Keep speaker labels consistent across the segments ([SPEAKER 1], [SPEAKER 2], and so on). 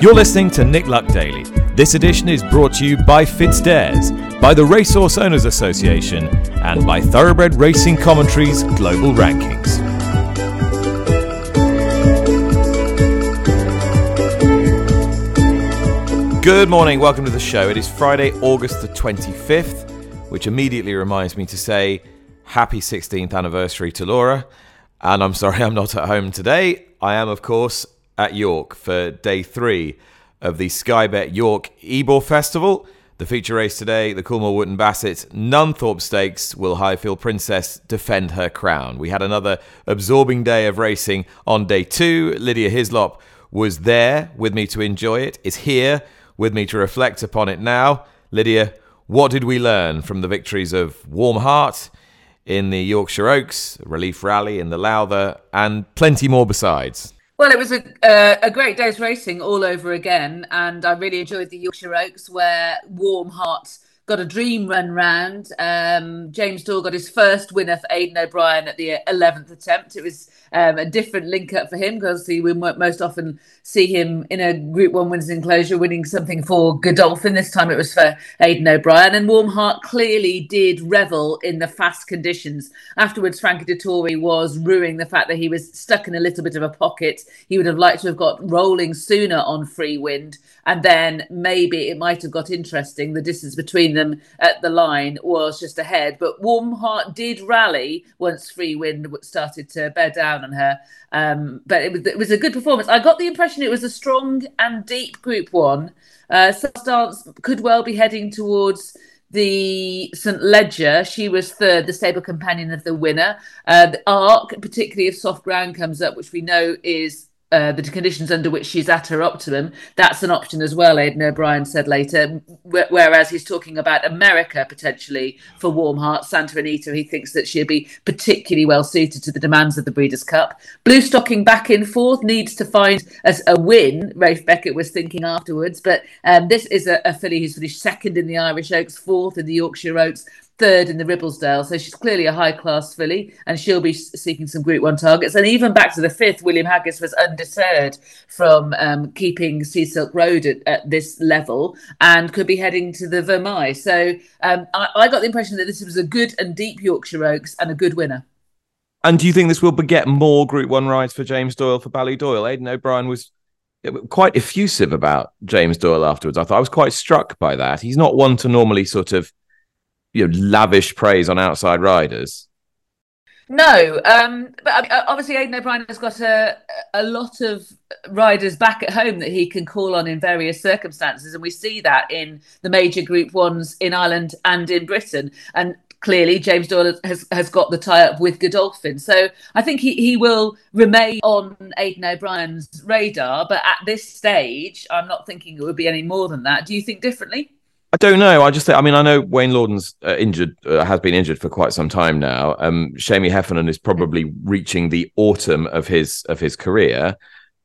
[SPEAKER 1] You're listening to Nick Luck Daily. This edition is brought to you by FitzDares, by the Racehorse Owners Association, and by Thoroughbred Racing Commentaries Global Rankings. Good morning, welcome to the show. It is Friday, August the 25th, which immediately reminds me to say happy 16th anniversary to Laura. And I'm sorry I'm not at home today. I am, of course, at York for day three of the Skybet York Ebor Festival. The feature race today, the Coolmore Wootton Bassett Nunthorpe Stakes, will Highfield Princess defend her crown. We had another absorbing day of racing on day two. Lydia Hislop was there with me to enjoy it, is here with me to reflect upon it now. Lydia, what did we learn from the victories of Warm Heart in the Yorkshire Oaks, Relief Rally in the Lowther, and plenty more besides?
[SPEAKER 2] Well, it was a, uh, a great day's racing all over again, and I really enjoyed the Yorkshire Oaks where Warm Hearts got a dream run round. Um, James Doyle got his first winner for Aidan O'Brien at the 11th attempt. It was um, a different link up for him because we most often see him in a Group One winners enclosure winning something for Godolphin. This time it was for Aidan O'Brien, and Warm Heart clearly did revel in the fast conditions. Afterwards, Frankie Dettori was ruining the fact that he was stuck in a little bit of a pocket. He would have liked to have got rolling sooner on Free Wind, and then maybe it might have got interesting. The distance between them at the line was just ahead, but Warm Heart did rally once Free Wind started to bear down down on her. Um, but it was, it was a good performance. I got the impression it was a strong and deep Group One. Uh, Substance could well be heading towards the St. Leger. She was third, the stable companion of the winner. Uh, the Arc, particularly if soft ground comes up, which we know is uh, the conditions under which she's at her optimum, that's an option as well, Aidan O'Brien said later. Whereas he's talking about America potentially for Warm Heart, Santa Anita, he thinks that she'll be particularly well suited to the demands of the Breeders' Cup. Blue Stocking back in fourth needs to find a, a win, Ralph Beckett was thinking afterwards. But um, this is a, a filly who's finished second in the Irish Oaks, fourth in the Yorkshire Oaks, third in the Ribblesdale. So she's clearly a high class filly and she'll be seeking some Group 1 targets. And even back to the fifth, William Haggas was undeterred from um, keeping Sea Silk Road at, at, this level and could be heading to the Vermeille. So um, I, I got the impression that this was a good and deep Yorkshire Oaks and a good winner.
[SPEAKER 1] And do you think this will beget more Group 1 rides for James Doyle for Ballydoyle? Aidan O'Brien was quite effusive about James Doyle afterwards. I thought I was quite struck by that. He's not one to normally sort of you know lavish praise on outside riders.
[SPEAKER 2] No, um, but obviously Aidan O'Brien has got a a lot of riders back at home that he can call on in various circumstances, and we see that in the major Group Ones in Ireland and in Britain. And clearly, James Doyle has has got the tie up with Godolphin, so I think he he will remain on Aidan O'Brien's radar. But at this stage, I'm not thinking it would be any more than that. Do you think differently?
[SPEAKER 1] I don't know. I just think, I mean, I know Wayne Lordan's uh, injured, uh, has been injured for quite some time now. Um, Seamie Heffernan is probably reaching the autumn of his of his career.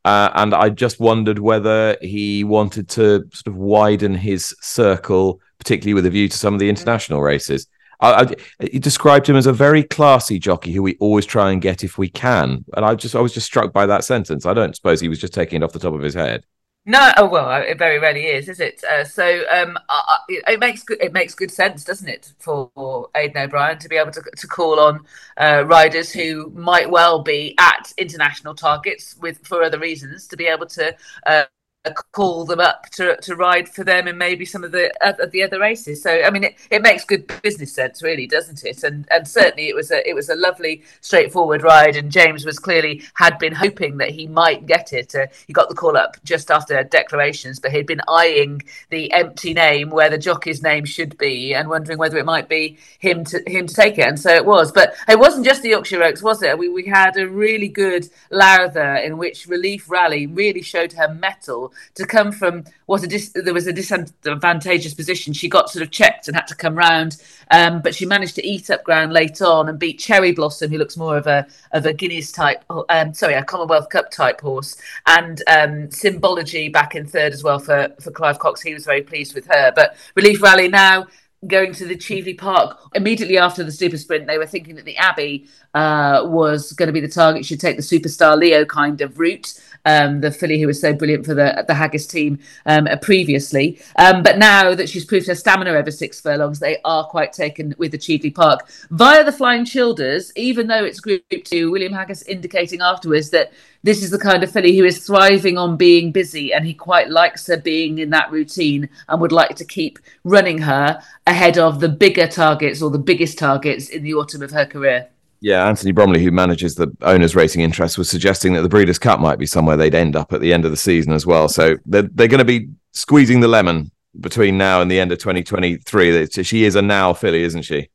[SPEAKER 1] Uh, and I just wondered whether he wanted to sort of widen his circle, particularly with a view to some of the international races. I, I, he described him as a very classy jockey who we always try and get if we can. And I just I was just struck by that sentence. I don't suppose he was just taking it off the top of his head.
[SPEAKER 2] No, oh well, it very rarely is, is it? Uh, so um, uh, it makes good it makes good sense, doesn't it, for Aidan O'Brien to be able to to call on uh, riders who might well be at international targets with for other reasons to be able to uh, call them up to, to ride for them in maybe some of the of the other races. So I mean, it, it makes good business sense, really, doesn't it? And and certainly it was a it was a lovely, straightforward ride. And James was clearly had been hoping that he might get it. Uh, he got the call up just after declarations, but he'd been eyeing the empty name where the jockey's name should be, and wondering whether it might be him to him to take it. And so it was. But it wasn't just the Yorkshire Oaks, was it? We we had a really good Lowther in which Relief Rally really showed her mettle to come from what a dis- there was a disadvantageous position. She got sort of checked and had to come round, um, but she managed to eat up ground late on and beat Cherry Blossom, who looks more of a of a Guineas type, um, sorry, a Commonwealth Cup type horse, and um, Symbology back in third as well for for Clive Cox. He was very pleased with her, but Relief Rally now going to the Cheveley Park immediately after the super sprint. They were thinking that the Abbey uh, was going to be the target, should take the Superstar Leo kind of route um, the filly who was so brilliant for the the Haggas team um, previously. Um, but now that she's proved her stamina over six furlongs, they are quite taken with the Cheveley Park via the Flying Childers. Even though it's Group Two, William Haggas indicating afterwards that this is the kind of filly who is thriving on being busy, and he quite likes her being in that routine and would like to keep running her ahead of the bigger targets or the biggest targets in the autumn of her career.
[SPEAKER 1] Yeah, Anthony Bromley, who manages the owners' racing interest, was suggesting that the Breeders' Cup might be somewhere they'd end up at the end of the season as well. So they're, they're going to be squeezing the lemon between now and the end of 2023. She is a now filly, isn't she?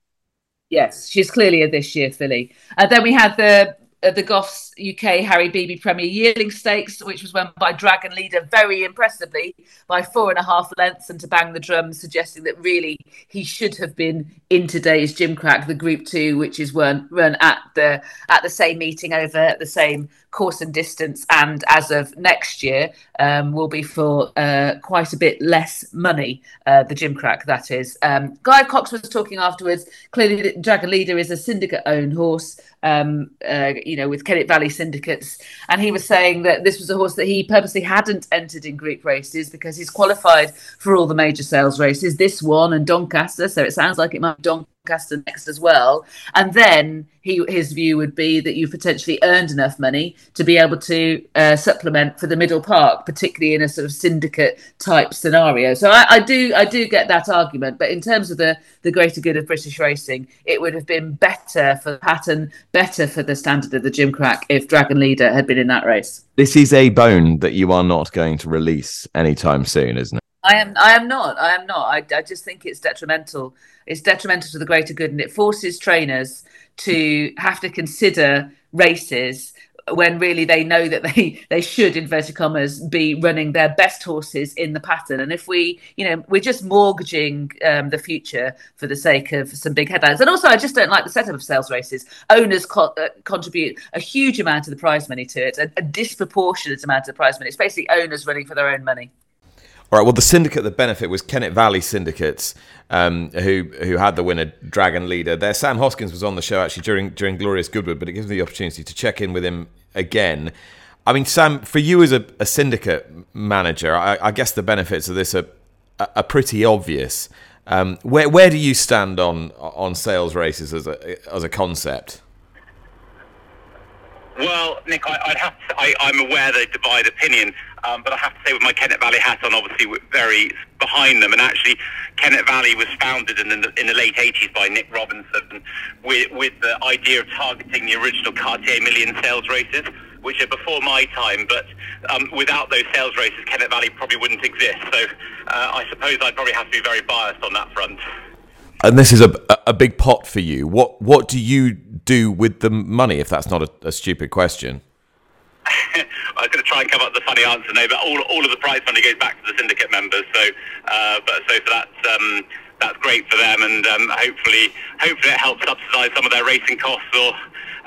[SPEAKER 2] Yes, she's clearly a this year filly. And uh, then we had the uh, the Goffs UK Harry Beeby Premier Yearling Stakes, which was won by Dragon Leader very impressively by four and a half lengths, and to bang the drum, suggesting that really he should have been in today's Gimcrack, the Group Two, which is run run at the at the same meeting over the same course and distance, and as of next year, um, will be for uh, quite a bit less money. Uh, the Gimcrack, that is. Um, Guy Cox was talking afterwards. Clearly, Dragon Leader is a syndicate-owned horse. Um, uh, you know, with Kennet Valley syndicates, and he was saying that this was a horse that he purposely hadn't entered in group races because he's qualified for all the major sales races, this one and Doncaster. So it sounds like it might be Doncaster Doncaster next as well. And then he his view would be that you've potentially earned enough money to be able to uh, supplement for the middle park, particularly in a sort of syndicate type scenario. So I, I, do I do get that argument, but in terms of the the greater good of British racing, it would have been better for the pattern, better for the standard of the Gimcrack if Dragon Leader had been in that race.
[SPEAKER 1] This is a bone that you are not going to release anytime soon, isn't it?
[SPEAKER 2] I am. I am not. I am not. I, I just think it's detrimental. It's detrimental to the greater good, and it forces trainers to have to consider races when really they know that they they should inverted commas be running their best horses in the pattern and if we you know we're just mortgaging um, the future for the sake of some big headlines and also i just don't like the setup of sales races owners co- uh, contribute a huge amount of the prize money to it a, a disproportionate amount of the prize money it's basically owners running for their own money
[SPEAKER 1] all right. Well, the syndicate that benefit was Kennet Valley Syndicates, um, who who had the winner Dragon Leader. There, Sam Hoskins was on the show actually during during Glorious Goodwood, but it gives me the opportunity to check in with him again. I mean, Sam, for you as a, a syndicate manager, I, I, guess the benefits of this are are pretty obvious. Um, where where do you stand on on sales races as a as a concept?
[SPEAKER 3] Well, Nick, I, would have to, I, am aware they divide opinion, um, but I have to say, with my Kennet Valley hat on, obviously we're very behind them. And actually, Kennet Valley was founded in the, in the late 80s by Nick Robinson with, with the idea of targeting the original Cartier Million sales races, which are before my time. But um, without those sales races, Kennet Valley probably wouldn't exist. So uh, I suppose I'd probably have to be very biased on that front
[SPEAKER 1] and this is a a big pot for you. What what do you do with the money? If that's not a, a stupid question.
[SPEAKER 3] I was going to try and come up with a funny answer, no, but all, all of the prize money goes back to the syndicate members. So, uh, but so for that, um, that's great for them, and um, hopefully, hopefully it helps subsidise some of their racing costs. Or,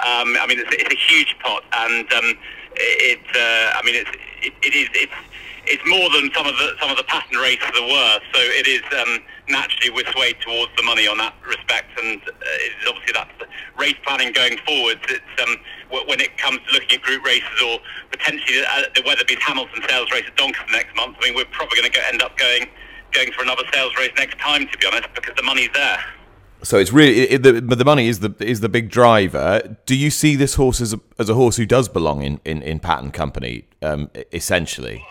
[SPEAKER 3] um, I mean, it's, it's, a huge pot, and um, it, uh, I mean, it's, it, it is, it's it's more than some of the some of the pattern races are worth. So it is um, naturally we're swayed towards the money on that respect, and uh, obviously that's race planning going forward. It's um, when it comes to looking at group races or potentially uh, the Weatherby's Hamilton sales race at Doncaster next month. I mean, we're probably going to end up going going for another sales race next time, to be honest, because the money's there.
[SPEAKER 1] So it's really, it, the, the money is the is the big driver. Do you see this horse as a, as a horse who does belong in in, in Pattern Company, um, essentially?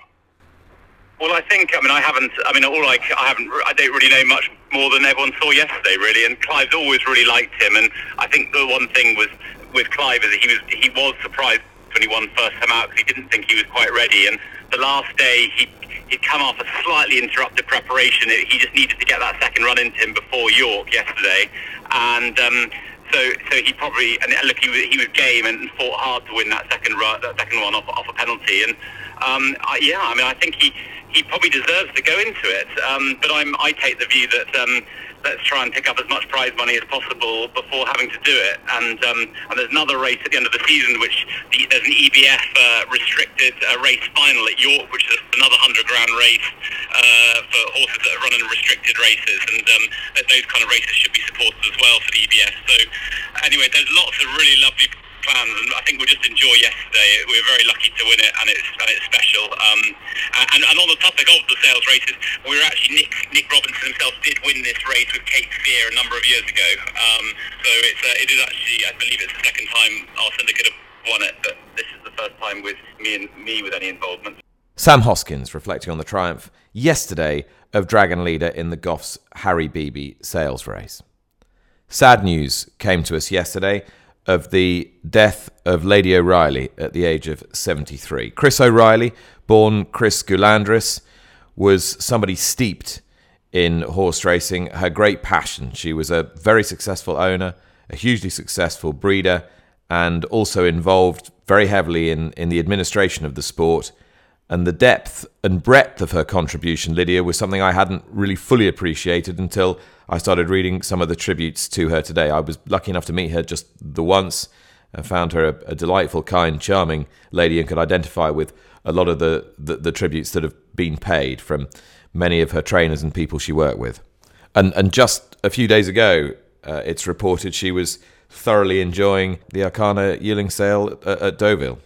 [SPEAKER 3] Well, I think I mean I haven't. I mean, all I, I haven't. I don't really know much more than everyone saw yesterday, really. And Clive's always really liked him. And I think the one thing was with Clive is that he was he was surprised when he won first time out because he didn't think he was quite ready. And the last day he he'd come off a slightly interrupted preparation. He just needed to get that second run into him before York yesterday, and. Um, so, so he probably and look, he was, he was game and fought hard to win that second run, that second one off, off a penalty. And um, I, yeah, I mean, I think he he probably deserves to go into it. Um, but I'm, I take the view that um, let's try and pick up as much prize money as possible before having to do it. And um, and there's another race at the end of the season, which the, there's an EBF uh, restricted uh, race final at York, which is another hundred grand race uh, for horses that are running restricted races, and um, those kind of races should be supported as well for the EBF. So anyway, there's lots of really lovely plans, and I think we'll just enjoy yesterday. We were very lucky to win it, and it's and it's special. Um, and, and on the topic of the sales races, we were actually Nick Nick Robinson himself did win this race with Cape Fear a number of years ago. Um, so it's uh, it is actually I believe it's the second time our syndicate have won it, but this is the first time with me and me with any involvement.
[SPEAKER 1] Sam Hoskins reflecting on the triumph yesterday of Dragon Leader in the Goffs Harry Beeby sales race. Sad news came to us yesterday of the death of Lady O'Reilly at the age of 73. Chris O'Reilly, born Chris Goulandris, was somebody steeped in horse racing, her great passion. She was a very successful owner, a hugely successful breeder, and also involved very heavily in, in the administration of the sport. And the depth and breadth of her contribution, Lydia, was something I hadn't really fully appreciated until I started reading some of the tributes to her today. I was lucky enough to meet her just the once. I found her a, a delightful, kind, charming lady and could identify with a lot of the, the, the, tributes that have been paid from many of her trainers and people she worked with. And, and just a few days ago, uh, it's reported she was thoroughly enjoying the Arqana yearling sale at, at Deauville.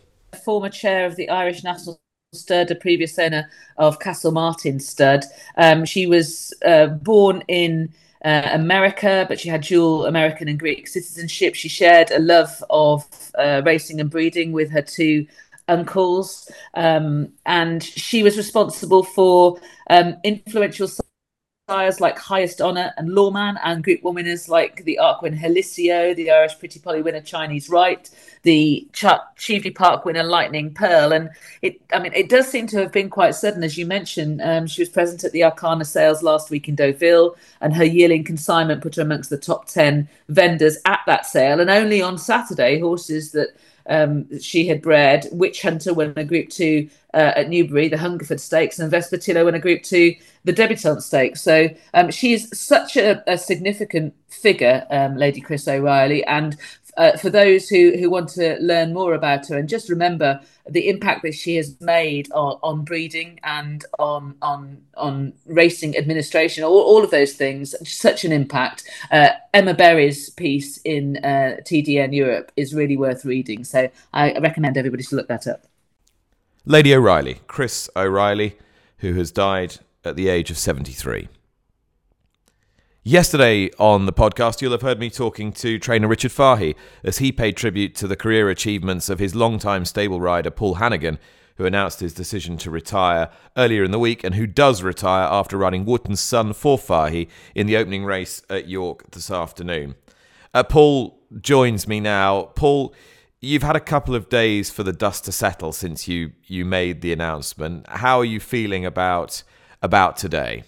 [SPEAKER 2] Former chair of the Irish National Stud, a previous owner of Castlemartin Stud. Um, she was uh, born in uh, America, but she had dual American and Greek citizenship. She shared a love of uh, racing and breeding with her two uncles, um, and she was responsible for um, influential sires like Highest Honor and Lawman, and Group One winners like the Arkwin Helissio, the Irish Pretty Polly winner Chinese White, the Ch- Park winner Lightning Pearl, and it. I mean, it does seem to have been quite sudden, as you mentioned. Um, she was present at the Arqana sales last week in Deauville, and her yearling consignment put her amongst the top ten vendors at that sale. And only on Saturday, horses that um, she had bred. Witch Hunter a Group Two uh, at Newbury, the Hungerford Stakes, and Vespertilio won a Group Two, the Debutante Stakes. So um, she is such a, a significant figure, um, Lady Chris O'Reilly, and uh, for those who, who want to learn more about her and just remember the impact that she has made on, on breeding and on on on racing administration, all, all of those things, such an impact. Uh, Emma Berry's piece in uh, TDN Europe is really worth reading, so I recommend everybody to look that up.
[SPEAKER 1] Lady O'Reilly, Chris O'Reilly, who has died at the age of 73. Yesterday on the podcast, you'll have heard me talking to trainer Richard Fahey as he paid tribute to the career achievements of his longtime stable rider Paul Hanagan, who announced his decision to retire earlier in the week and who does retire after riding Wootton's son for Fahey in the opening race at York this afternoon. Uh, Paul joins me now. Paul, you've had a couple of days for the dust to settle since you you made the announcement. How are you feeling about about today?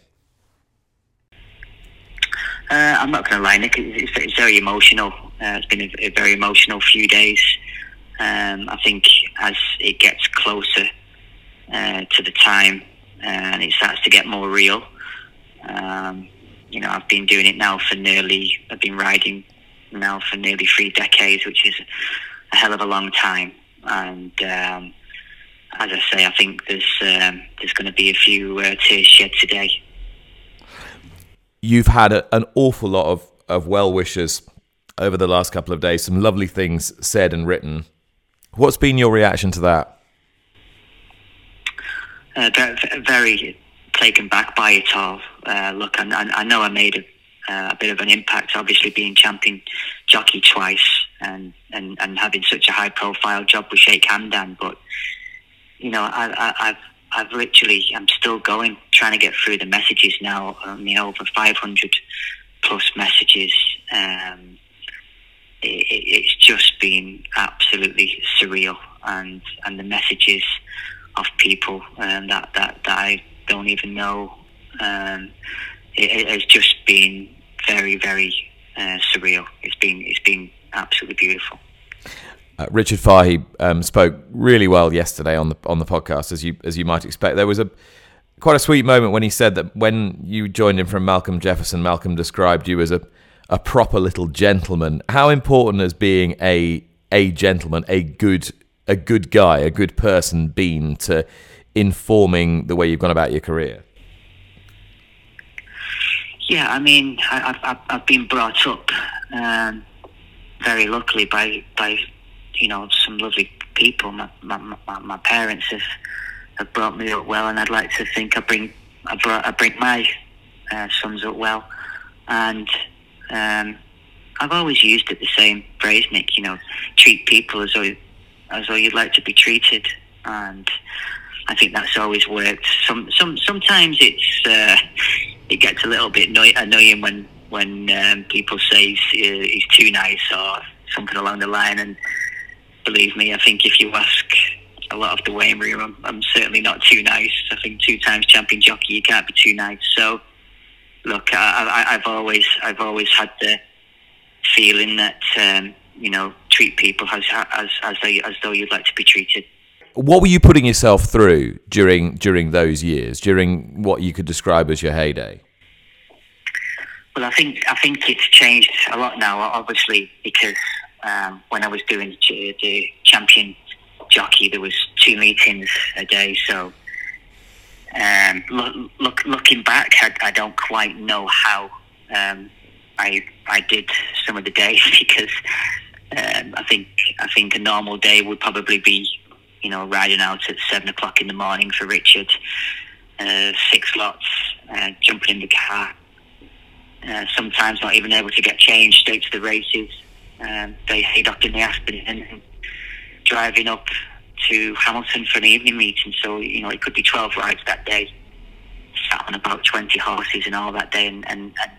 [SPEAKER 4] Uh, I'm not going to lie, Nick. It's, it's very emotional. Uh, it's been a, a, very emotional few days. Um, I think as it gets closer uh, to the time uh, and it starts to get more real, um, you know, I've been doing it now for nearly, I've been riding now for nearly three decades, which is a hell of a long time. And um, as I say, I think there's um, there's going to be a few uh, tears shed today
[SPEAKER 1] you've had a, an awful lot of, of well wishes over the last couple of days, some lovely things said and written. What's been your reaction to that?
[SPEAKER 4] Uh, very taken back by it all. Uh, look, I, I, know I made a, uh, a, bit of an impact, obviously being champion jockey twice and, and, and having such a high profile job with Sheikh Hamdan, but you know, I, I, I've I've literally, I'm still going, trying to get through the messages now. I mean, over 500 plus messages. Um, it, it's just been absolutely surreal, and and the messages of people um, that that that I don't even know. Um, it, it, has just been very, very uh, surreal. It's been it's been absolutely beautiful.
[SPEAKER 1] Uh, Richard Fahey um, spoke really well yesterday on the on the podcast, as you as you might expect. There was a quite a sweet moment when he said that when you joined him from Malcolm Jefferson, Malcolm described you as a a proper little gentleman. How important has being a a gentleman, a good a good guy, a good person been to informing the way you've gone about your career?
[SPEAKER 4] Yeah, I mean, I, have I've been brought up um, very luckily by by you know some lovely people. My my, my, my parents have, have brought me up well, and I'd like to think I bring I, brought, I bring my uh, sons up well, and um, I've always used it the same phrase, Nick. You know, treat people as though as though you'd like to be treated, and I think that's always worked. Some some sometimes it's uh, it gets a little bit annoying when when um, people say he's, uh, he's too nice or something along the line. And believe me, I think if you ask a lot of the weighing room, I'm, I'm certainly not too nice. I think two times champion jockey, you can't be too nice. So look, I, have always I've always had the feeling that um, you know treat people as as as, they, as though you'd like to be treated.
[SPEAKER 1] What were you putting yourself through during during those years, during what you could describe as your heyday?
[SPEAKER 4] Well, I think I think it's changed a lot now. Obviously, because um, when I was doing the champion jockey, there was two meetings a day, so um, look, look, looking back, I, I, don't quite know how um, I I did some of the days because um, I think I think a normal day would probably be you know riding out at seven o'clock in the morning for Richard, uh, six lots, uh, jumping in the car. Uh, sometimes not even able to get changed straight to the races. Um, they head up in the Aspen and driving up to Hamilton for an evening meeting. So, you know, it could be 12 rides that day, sat on about 20 horses and all that day, and, and, and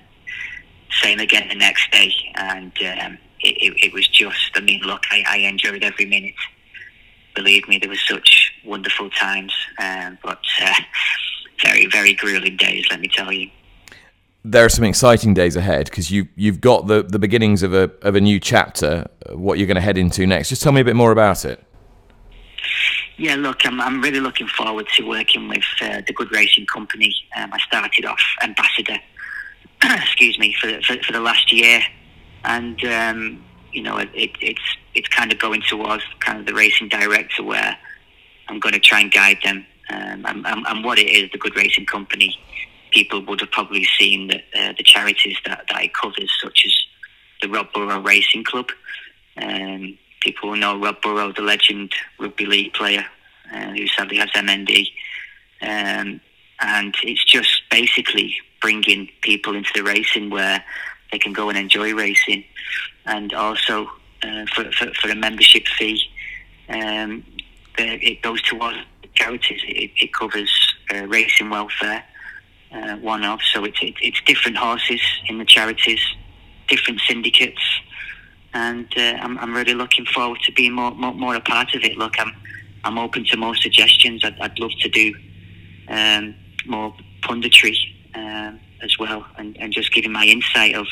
[SPEAKER 4] same again the next day. And um, it, it, it, was just, I mean, look, I, I, enjoyed every minute. Believe me, there were such wonderful times, um, but uh, very, very grueling days, let me tell you.
[SPEAKER 1] There are some exciting days ahead because you you've got the, the beginnings of a of a new chapter. What you're going to head into next? Just tell me a bit more about it.
[SPEAKER 4] Yeah, look, I'm, I'm really looking forward to working with uh, the Good Racing Company. Um, I started off ambassador, excuse me, for, for, for the last year, and um, you know it, it, it's it's kind of going towards kind of the racing director where I'm going to try and guide them. Um, and, what it is, the Good Racing Company, people would have probably seen that uh, the charities that, that it covers, such as the Rob Burrow Racing Club. Um, people will know Rob Burrow, the legend rugby league player, uh, who sadly has MND. Um, and it's just basically bringing people into the racing where they can go and enjoy racing, and also uh, for, for, for a membership fee, um, it goes towards charities. It, it covers uh, racing welfare, uh, one off. So it's, it, it's different horses in the charities, different syndicates and uh, I'm, I'm really looking forward to being more, more, more a part of it. Look, I'm I'm open to more suggestions. I'd, I'd love to do um, more punditry um, as well, and, and just giving my insight of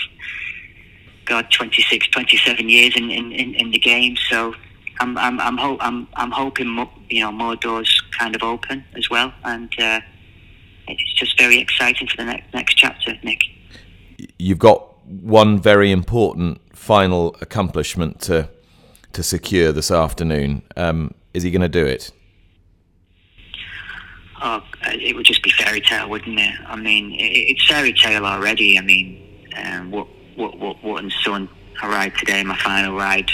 [SPEAKER 4] God, 26, 27 years in, in, in, the game. So I'm I'm I'm, ho- I'm, I'm hoping more, you know more doors kind of open as well, and uh, it's just very exciting for the next next chapter, Nick.
[SPEAKER 1] You've got one very important final accomplishment to to secure this afternoon. Um, is he going to do it?
[SPEAKER 4] Oh, it would just be fairy tale, wouldn't it? I mean, it's fairy tale already. I mean, um, what what what Wootton Sun I ride today, my final ride.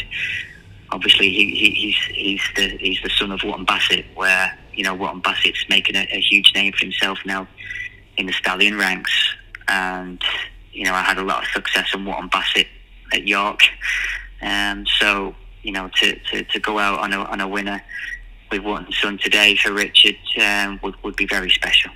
[SPEAKER 4] Obviously, he, he, he's he's the he's the son of Wootton Bassett, where you know Wootton Bassett's making a, a huge name for himself now in the stallion ranks, and you know I had a lot of success on Wootton Bassett at York. Um, so you know, to, to, to go out on a on a winner with Wootton Sun today for Richard um, would would be very special.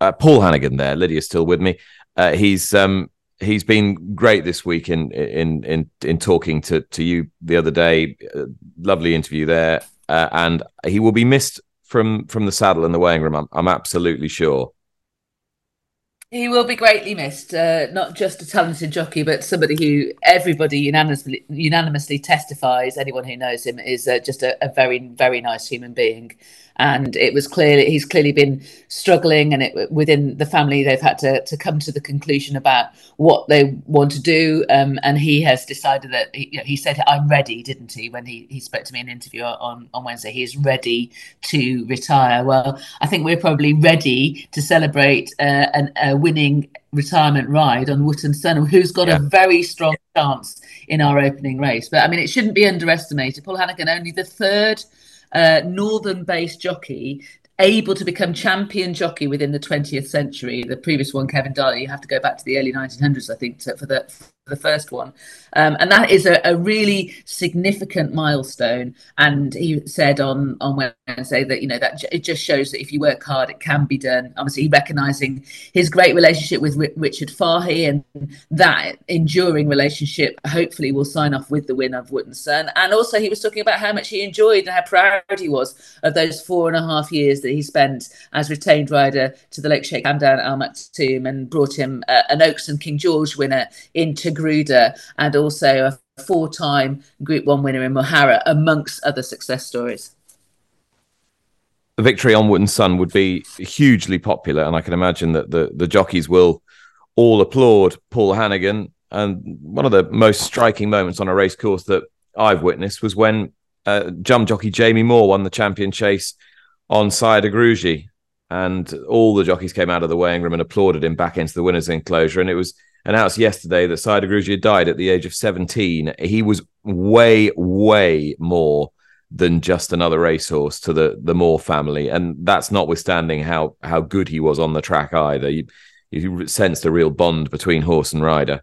[SPEAKER 1] Uh, Paul Hanagan there. Lydia's still with me. Uh, he's um, he's been great this week in in in in talking to to you the other day. Uh, lovely interview there, uh, and he will be missed from from the saddle and the weighing room. I'm, I'm absolutely sure.
[SPEAKER 2] He will be greatly missed. Uh, not just a talented jockey, but somebody who everybody unanimously, unanimously testifies. Anyone who knows him is uh, just a, a, very, very nice human being. And it was clear that he's clearly been struggling and it, within the family they've had to, to come to the conclusion about what they want to do um, and he has decided that he, you know, he, said i'm ready didn't he when he, he spoke to me in an interview on, on wednesday he is ready to retire well i think we're probably ready to celebrate uh, an, a winning retirement ride on Wootton Sun, who's got yeah. a very strong chance in our opening race. But I mean, it shouldn't be underestimated. Paul Hanagan, only the third uh, northern based jockey able to become champion jockey within the 20th century. The previous one, Kevin Darley, you have to go back to the early 1900s, I think, to, for the the first one. Um, and that is a, a, really significant milestone. And he said on, on Wednesday that, you know, that it just shows that if you work hard, it can be done. Obviously, recognizing his great relationship with R- Richard Fahey and that enduring relationship hopefully will sign off with the win of Sun. And also, he was talking about how much he enjoyed and how proud he was of those four and a half years that he spent as retained rider to the Lake Sheikh Hamdan Al Maktoum and brought him uh, an Oaks and King George winner into Taghrooda and also a four time Group 1 winner in Muhaarar, amongst other success stories.
[SPEAKER 1] The victory on Wootton Sun would be hugely popular, and I can imagine that the, the jockeys will all applaud Paul Hanagan. And one of the most striking moments on a race course that I've witnessed was when uh, jump jockey Jamie Moore won the champion chase on Sire Grugy. And all the jockeys came out of the weighing room and applauded him back into the winner's enclosure. And it was announced yesterday that de Grugy died at the age of 17. He was way, way more than just another racehorse to the the Moore family, and that's notwithstanding how how good he was on the track either. You, you sensed a real bond between horse and rider.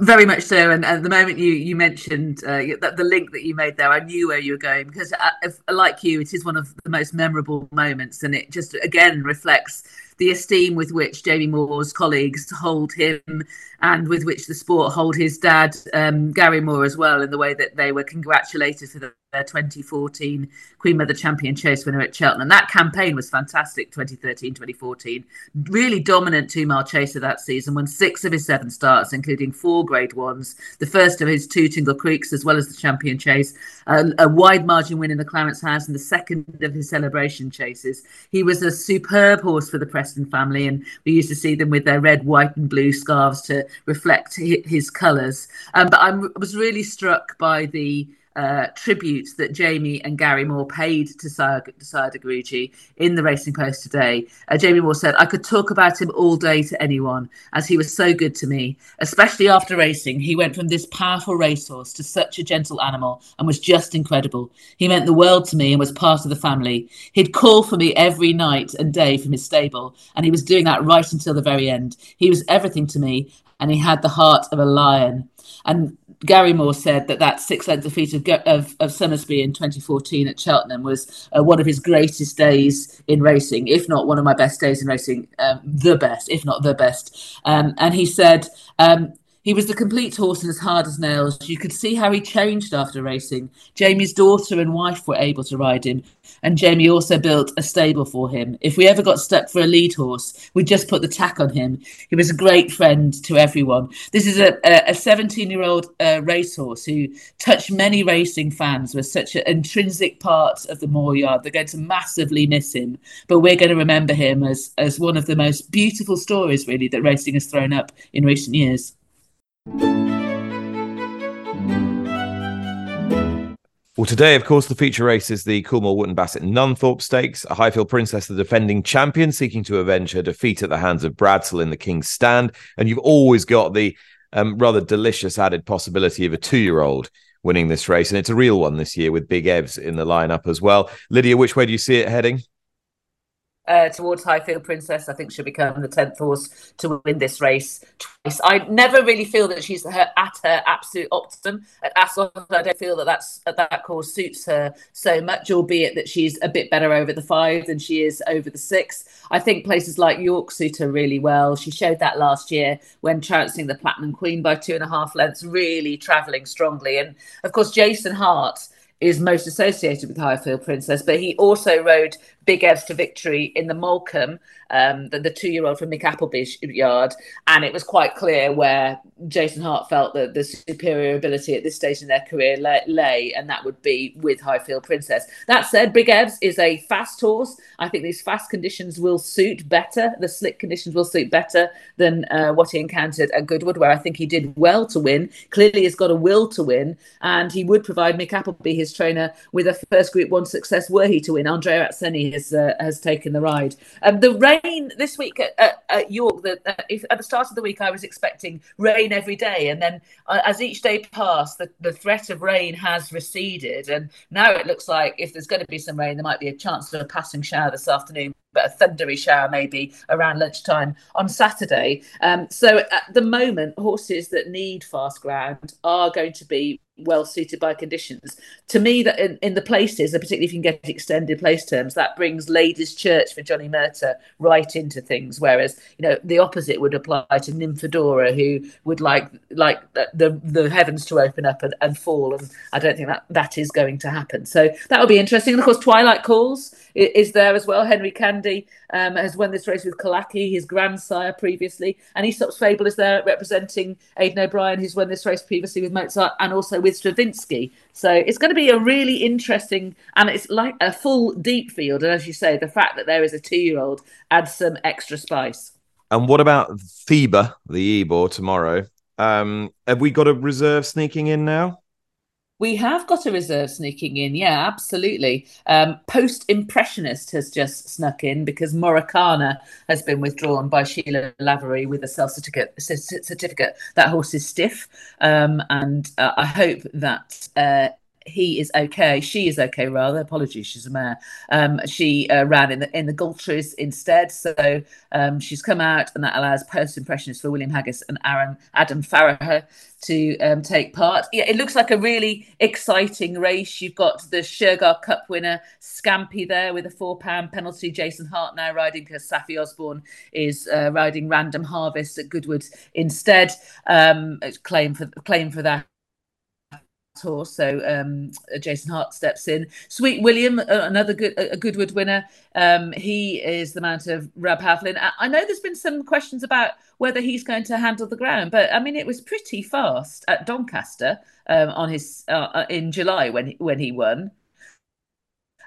[SPEAKER 2] Very much so, and at the moment you you mentioned uh, that the link that you made there, I knew where you were going because, uh, if, like you, it is one of the most memorable moments, and it just again reflects the esteem with which Jamie Moore's colleagues hold him and with which the sport hold his dad, um, Gary Moore, as well, in the way that they were congratulated for the, their 2014 Queen Mother Champion Chase winner at Cheltenham. That campaign was fantastic, 2013 2014. Really dominant two mile chaser that season, won six of his seven starts, including four grade ones, the first of his two Tingle Creeks, as well as the Champion Chase, a, a wide margin win in the Clarence House, and the second of his celebration chases. He was a superb horse for the Preston family, and we used to see them with their red, white, and blue scarves to reflect his colours. Um, but I was really struck by the uh, tributes that Jamie and Gary Moore paid to Sire de in the Racing Post today. Uh, Jamie Moore said, I could talk about him all day to anyone as he was so good to me, especially after racing. He went from this powerful racehorse to such a gentle animal and was just incredible. He meant the world to me and was part of the family. He'd call for me every night and day from his stable, and he was doing that right until the very end. He was everything to me, and he had the heart of a lion. And Gary Moore said that that six length defeat of, of, of Somersby in 2014 at Cheltenham was uh, one of his greatest days in racing, if not one of my best days in racing, um, the best, if not the best. Um, and he said, um, he was the complete horse and as hard as nails. You could see how he changed after racing. Jamie's daughter and wife were able to ride him, and Jamie also built a stable for him. If we ever got stuck for a lead horse, we'd just put the tack on him. He was a great friend to everyone. This is a 17 year old uh, racehorse who touched many racing fans, was such an intrinsic part of the Moore Yard. They're going to massively miss him, but we're going to remember him as, as one of the most beautiful stories, really, that racing has thrown up in recent years.
[SPEAKER 1] Well, today, of course, the feature race is the Coolmore Wootton Bassett Nunthorpe Stakes. A Highfield Princess, the defending champion, seeking to avenge her defeat at the hands of Bradsell in the King's Stand. And you've always got the um, rather delicious added possibility of a two year old winning this race. And it's a real one this year with Big Evs in the lineup as well. Lydia, which way do you see it heading?
[SPEAKER 2] Uh, towards Highfield Princess. I think she'll become the 10th horse to win this race twice. I never really feel that she's her, at her absolute optimum at Ascot. I don't feel that that's, that course suits her so much, albeit that she's a bit better over the five than she is over the six. I think places like York suit her really well. She showed that last year when trouncing the Platinum Queen by two and a half lengths, really travelling strongly. And of course, Jason Hart is most associated with Highfield Princess, but he also rode Big Evs to victory in the Molecomb, um, the, the two-year-old from Mick Appleby's yard, and it was quite clear where Jason Hart felt that the superior ability at this stage in their career lay, lay, and that would be with Highfield Princess. That said, Big Evs is a fast horse. I think these fast conditions will suit better. The slick conditions will suit better than uh, what he encountered at Goodwood, where I think he did well to win. Clearly, he's got a will to win, and he would provide Mick Appleby, his trainer, with a first Group One success were he to win. Andrea Atzeni has uh, has taken the ride. Um, the rain this week at, at, at York. The, uh, if, at the start of the week, I was expecting rain every day, and then uh, as each day passed, the, the threat of rain has receded, and now it looks like if there's going to be some rain, there might be a chance of a passing shower this afternoon but a thundery shower maybe around lunchtime on Saturday. Um, so at the moment, horses that need fast ground are going to be well suited by conditions. To me, that in, in the places, and particularly if you can get extended place terms, that brings Ladies Church for Johnny Murtagh right into things. Whereas, you know, the opposite would apply to Nymphadora, who would like like the the heavens to open up and, and fall. And I don't think that that is going to happen. So that will be interesting. And of course, Twilight Calls is there as well. Henry Candy um, has won this race with Kyllachy, his grandsire previously, and Aesop's Fable is there representing Aidan O'Brien, who's won this race previously with Mozart and also with Stravinsky. So it's going to be a really interesting, and it's like a full deep field. And as you say, the fact that there is a two-year-old adds some extra spice.
[SPEAKER 1] And what about FIBA, the Ebor tomorrow? Um, have we got a reserve sneaking in now?
[SPEAKER 2] We have got a reserve sneaking in, yeah, absolutely. Um, Post Impressionist has just snuck in because Moricana has been withdrawn by Sheila Lavery with a self certificate. certificate. That horse is stiff, um, and uh, I hope that uh, he is okay. She is okay, rather. Apologies, she's a mare. Um, she uh, ran in the in the Galtres instead, so um, she's come out, and that allows post impressionists for William Haggas and Aaron Adam Farragher to um, take part. Yeah, it looks like a really exciting race. You've got the Shergar Cup winner Scampy there with a four pound penalty. Jason Hart now riding because Saffie Osborne is uh, riding Random Harvest at Goodwood instead. Um, claim for claim for that horse. So um, Jason Hart steps in. Sweet William, another good a Goodwood winner. Um, he is the mount of Rab Havlin. I know there's been some questions about whether he's going to handle the ground, but I mean it was pretty fast at Doncaster um, on his uh, uh in July when when he won.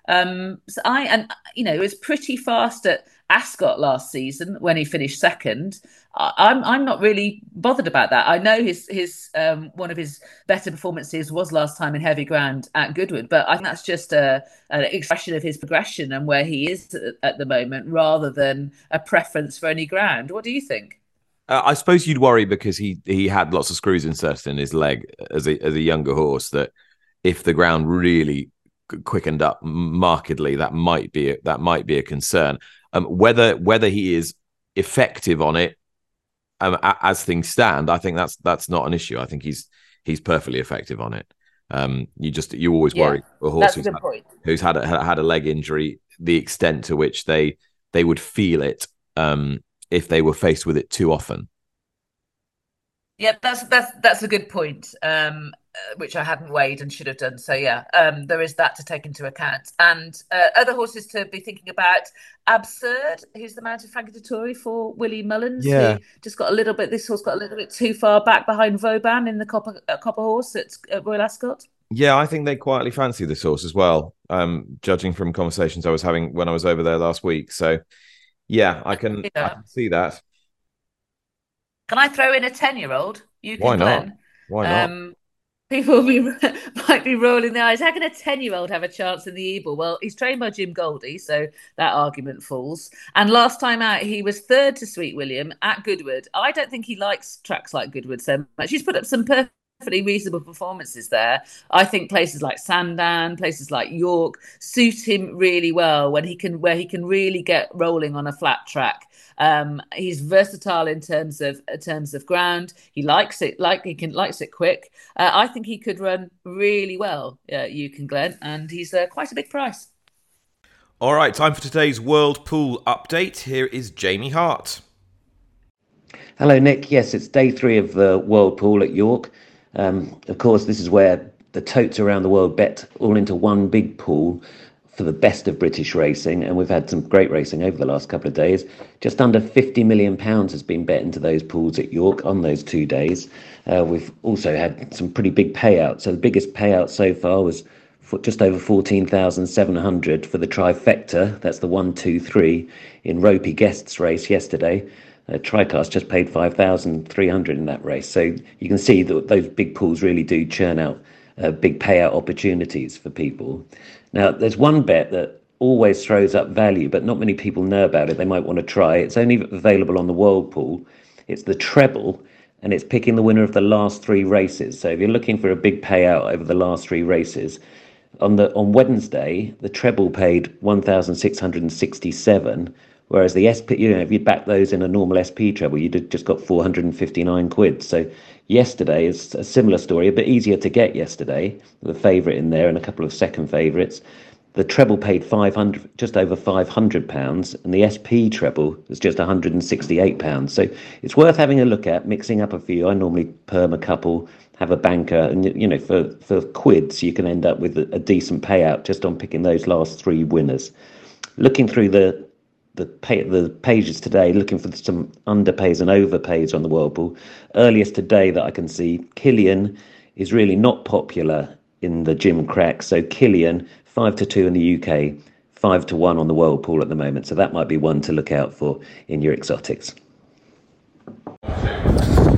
[SPEAKER 2] Um, so I and you know it was pretty fast at Ascot last season when he finished second. I'm I'm not really bothered about that. I know his his um, one of his better performances was last time in heavy ground at Goodwood, but I think that's just a an expression of his progression and where he is at the moment, rather than a preference for any ground. What do you think?
[SPEAKER 1] Uh, I suppose you'd worry because he he had lots of screws inserted in his leg as a as a younger horse. That if the ground really quickened up markedly, that might be a, that might be a concern. Um, whether whether he is effective on it um, as things stand, I think that's that's not an issue. I think he's he's perfectly effective on it. Um, you just you always yeah, worry a horse who's, had, who's had, a, had a leg injury, the extent to which they they would feel it um, if they were faced with it too often.
[SPEAKER 2] Yeah, that's that's that's a good point. Um, uh, which I hadn't weighed and should have done. So yeah, um, there is that to take into account, and uh, other horses to be thinking about. Absurd, who's the mount of Frankie Dettori for Willie Mullins?
[SPEAKER 1] Yeah,
[SPEAKER 2] just got a little bit. This horse got a little bit too far back behind Vauban in the Copper uh, Copper Horse at, at Royal Ascot.
[SPEAKER 1] Yeah, I think they quietly fancy this horse as well. Um, judging from conversations I was having when I was over there last week. So, yeah, I can, yeah. I can see that.
[SPEAKER 2] Can I throw in a ten-year-old?
[SPEAKER 1] You can. Why not? Why not? Um,
[SPEAKER 2] people be, might be rolling their eyes. How can a 10 year old have a chance in the Ebor? Well, he's trained by Jim Goldie, so that argument falls. And last time out, he was third to Sweet William at Goodwood. I don't think he likes tracks like Goodwood so much. He's put up some perfectly reasonable performances there. I think places like Sandown, places like York suit him really well when he can where he can really get rolling on a flat track. Um, he's versatile in terms of in terms of ground. He likes it like he can likes it quick. Uh, I think he could run really well. Uh, you can Glenn, and he's uh, quite a big price.
[SPEAKER 1] All right, time for today's World Pool update. Here is Jamie Hart.
[SPEAKER 5] Hello, Nick. Yes, it's day three of the World Pool at York. Um, of course, this is where the totes around the world bet all into one big pool for the best of British racing, and we've had some great racing over the last couple of days. Just under fifty million pounds has been bet into those pools at York on those two days. Uh, we've also had some pretty big payouts. So the biggest payout so far was for just over fourteen thousand seven hundred for the trifecta. That's the one, two, three in Ropey Guests race yesterday uh, Tricast just paid 5,300 in that race. So you can see that those big pools really do churn out uh, big payout opportunities for people. Now, there's one bet that always throws up value, but not many people know about it. They might want to try. It's only available on the World Pool. It's the treble, and it's picking the winner of the last three races. So if you're looking for a big payout over the last three races, on the on Wednesday, the treble paid 1,667 whereas the SP, you know, if you back those in a normal SP treble, you'd just got four hundred and fifty-nine quid. So yesterday is a similar story, a bit easier to get yesterday, The favourite in there and a couple of second favourites. The treble paid 500, just over 500 pounds, and the SP treble was just 168 pounds. So it's worth having a look at, mixing up a few. I normally perm a couple, have a banker, and you know, for for quids, you can end up with a decent payout just on picking those last three winners. Looking through the the pay, the pages today, looking for some underpays and overpays on the World Pool. Earliest today that I can see, Killian is really not popular in the Gimcrack. So Killian five to two in the UK, five to one on the World Pool at the moment. So that might be one to look out for in your exotics.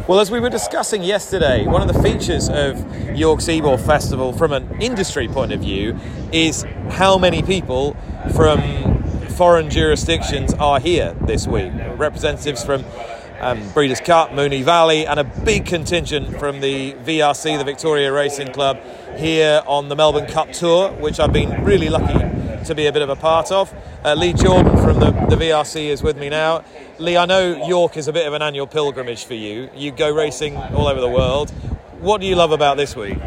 [SPEAKER 1] Well, as we were discussing yesterday, one of the features of York's Ebor Festival from an industry point of view is how many people from foreign jurisdictions are here this week. Representatives from um, Breeders' Cup, Moonee Valley, and a big contingent from the VRC, the Victoria Racing Club, here on the Melbourne Cup Tour, which I've been really lucky to be a bit of a part of. Uh, Leigh Jordon from the, the VRC is with me now. Leigh, I know York is a bit of an annual pilgrimage for you. You go racing all over the world. What do you love about this week?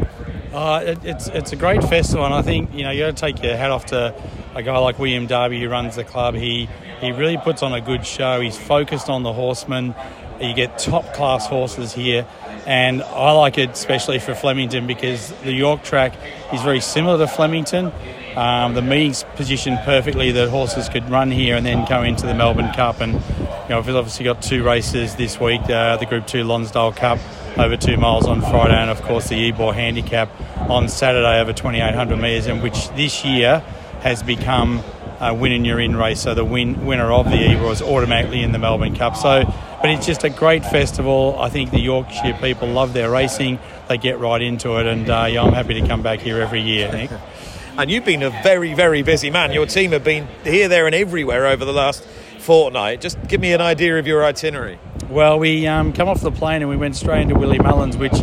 [SPEAKER 6] Uh, it, it's it's a great festival, and I think you know you got to take your hat off to a guy like William Derby who runs the club. He he really puts on a good show. He's focused on the horsemen. You get top class horses here, and I like it especially for Flemington because the York track is very similar to Flemington. Um, the meeting's positioned perfectly that horses could run here and then go into the Melbourne Cup. And you know, we've obviously got two races this week: uh, the Group Two Lonsdale Cup over two miles on Friday, and of course the Ebor Handicap on Saturday over 2,800 metres, and which this year has become a win and you're in race. So the win, winner of the Ebor is automatically in the Melbourne Cup. So, but it's just a great festival. I think the Yorkshire people love their racing. They get right into it, and uh, yeah, I'm happy to come back here every year. Nick.
[SPEAKER 1] and you've been a very, very busy man. Your team have been here, there, and everywhere over the last fortnight. Just give me an idea of your itinerary.
[SPEAKER 6] Well, we um, come off the plane and we went straight into Willie Mullins, which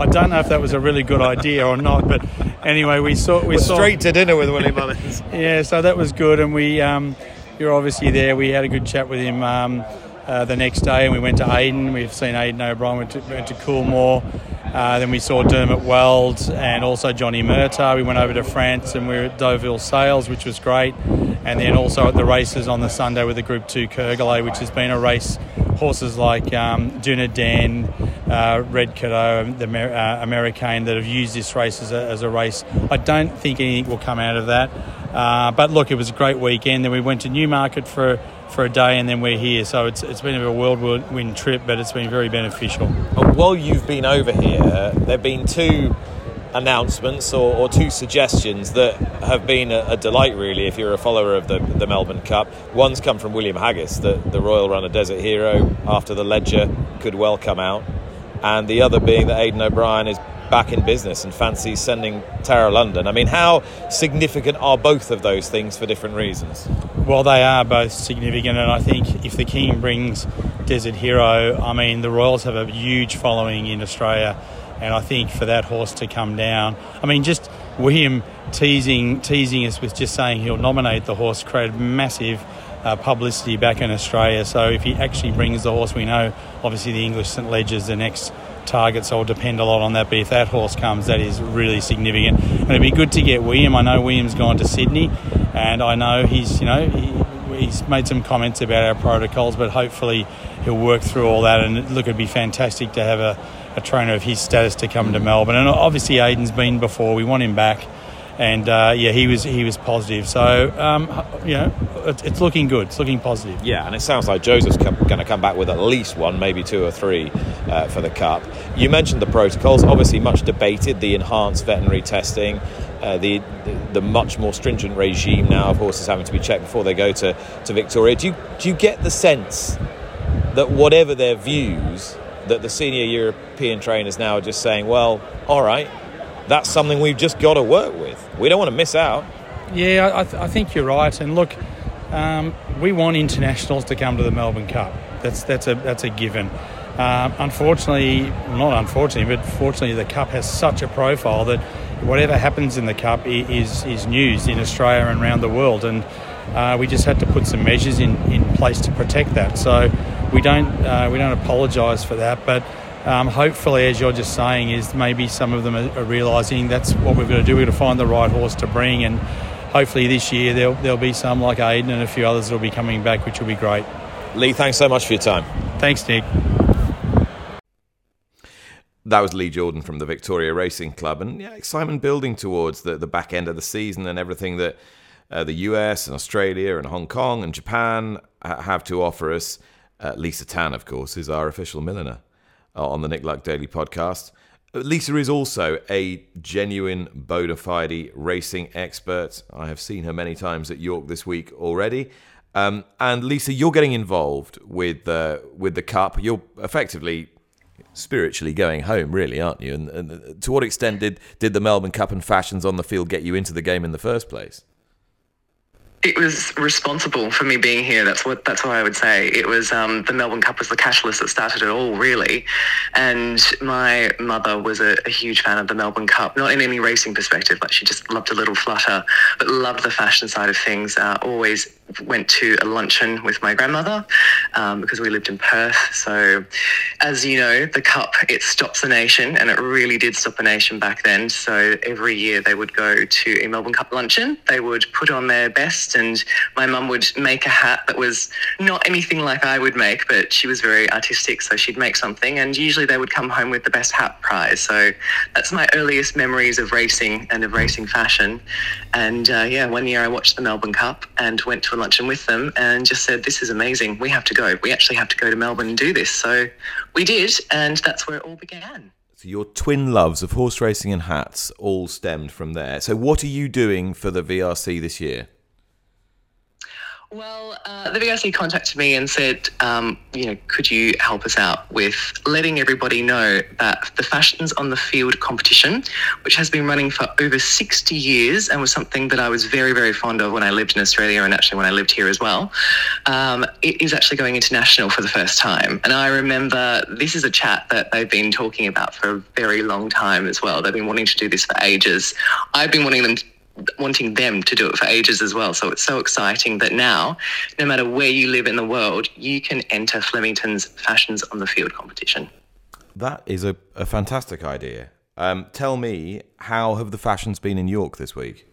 [SPEAKER 6] I don't know if that was a really good idea or not. But anyway, we saw we
[SPEAKER 1] We're
[SPEAKER 6] saw
[SPEAKER 1] straight to dinner with Willie Mullins.
[SPEAKER 6] yeah, so that was good, and we um, you're obviously there. We had a good chat with him um, uh, the next day, and we went to Aidan. We've seen Aidan O'Brien. Went to, went to Coolmore. Uh, then we saw Dermot Weld and also Johnny Murtagh. We went over to France and we were at Deauville Sales, which was great. And then also at the races on the Sunday with the Group 2 Kergorlay, which has been a race. Horses like um, uh, Red Cadeau, the Amer- uh, American that have used this race as a, as a race. I don't think anything will come out of that. Uh, but look, it was a great weekend. Then we went to Newmarket for for a day, and then we're here. So it's it's been a whirlwind trip, but it's been very beneficial.
[SPEAKER 1] While you've been over here, there have been two announcements or, or two suggestions that have been a, a, delight, really, if you're a follower of the, the Melbourne Cup. One's come from William Haggas, the, the Royal Runner Desert Hero, after the Leger could well come out. And the other being that Aidan O'Brien is back in business and fancies sending Tara London. I mean, how significant are both of those things for different reasons?
[SPEAKER 6] Well, they are both significant, and I think if the King brings Desert Hero, I mean, the Royals have a huge following in Australia, and I think for that horse to come down, I mean, just William teasing teasing us with just saying he'll nominate the horse created massive. Uh, publicity back in Australia. So if he actually brings the horse, we know obviously the English St Leger's the next target, so it'll depend a lot on that. But if that horse comes, that is really significant. And it'd be good to get William. I know William's gone to Sydney, and I know he's you know he, he's made some comments about our protocols, but hopefully he'll work through all that. And look, it'd be fantastic to have a, a trainer of his status to come to Melbourne. And obviously Aidan's been before. We want him back. And uh, yeah, he was he was positive. So um, you know, it's, it's, looking good. It's looking positive.
[SPEAKER 1] Yeah, and it sounds like Joseph's going to come back with at least one, maybe two or three uh, for the cup. You mentioned the protocols, obviously much debated. The enhanced veterinary testing, uh, the, the, the much more stringent regime now of horses having to be checked before they go to to Victoria. Do you do you get the sense that whatever their views, that the senior European trainers now are just saying, well, all right, that's something we've just got to work with. We don't want to miss out.
[SPEAKER 6] Yeah, I, th- I think you're right. And look, um, we want internationals to come to the Melbourne Cup. That's that's a that's a given. Um, unfortunately, not unfortunately, but fortunately, the Cup has such a profile that whatever happens in the Cup is is news in Australia and around the world. And uh, we just had to put some measures in, in place to protect that. So we don't uh, we don't apologise for that, but. Um, hopefully, as you're just saying, is maybe some of them are, are realising that's what we've got to do. We've got to find the right horse to bring, and hopefully this year there'll, there'll be some like Aidan and a few others that will be coming back, which will be great.
[SPEAKER 1] Leigh, thanks so much for your time.
[SPEAKER 6] Thanks, Nick.
[SPEAKER 1] That was Leigh Jordon from the Victoria Racing Club, and yeah, excitement building towards the, the back end of the season and everything that uh, the US and Australia and Hong Kong and Japan have to offer us. Uh, Lisa Tan, of course, is our official milliner on the Nick Luck Daily podcast. Uh, Lisa is also a genuine bona fide racing expert. I have seen her many times at York this week already. Um, and Lisa, you're getting involved with uh, with the cup. You're effectively spiritually going home, really, aren't you? And, and uh, to what extent did did the Melbourne Cup and fashions on the field get you into the game in the first place?
[SPEAKER 7] It was responsible for me being here. That's what that's what I would say. It was um, the Melbourne Cup was the catalyst that started it all, really. And my mother was a, a, huge fan of the Melbourne Cup, not in any racing perspective, like she just loved a little flutter, but loved the fashion side of things. Uh, always went to a luncheon with my grandmother um, because we lived in Perth. So, as you know, the Cup it stops a nation, and it really did stop a nation back then. So every year they would go to a Melbourne Cup luncheon. They would put on their best and my mum would make a hat that was not anything like I would make, but she was very artistic, so she'd make something, and usually they would come home with the best hat prize. So that's my earliest memories of racing and of racing fashion. And uh, yeah, one year I watched the Melbourne Cup and went to a luncheon with them and just said, "This is amazing. We have to go. We actually have to go to Melbourne and do this." So we did, and that's where it all began.
[SPEAKER 1] So your twin loves of horse racing and hats all stemmed from there. So what are you doing for the VRC this year?
[SPEAKER 7] Well, uh, the VRC contacted me and said, um, you know, could you help us out with letting everybody know that the Fashions on the Field competition, which has been running for over 60 years and was something that I was very, very fond of when I lived in Australia and actually when I lived here as well, um, it is actually going international for the first time. And I remember this is a chat that they've been talking about for a very long time as well. They've been wanting to do this for ages. I've been wanting them to wanting them to do it for ages as well. So it's so exciting that now, no matter where you live in the world, you can enter Flemington's Fashions on the Field competition.
[SPEAKER 1] That is a, a fantastic idea. Um, tell me, how have the fashions been in York this week?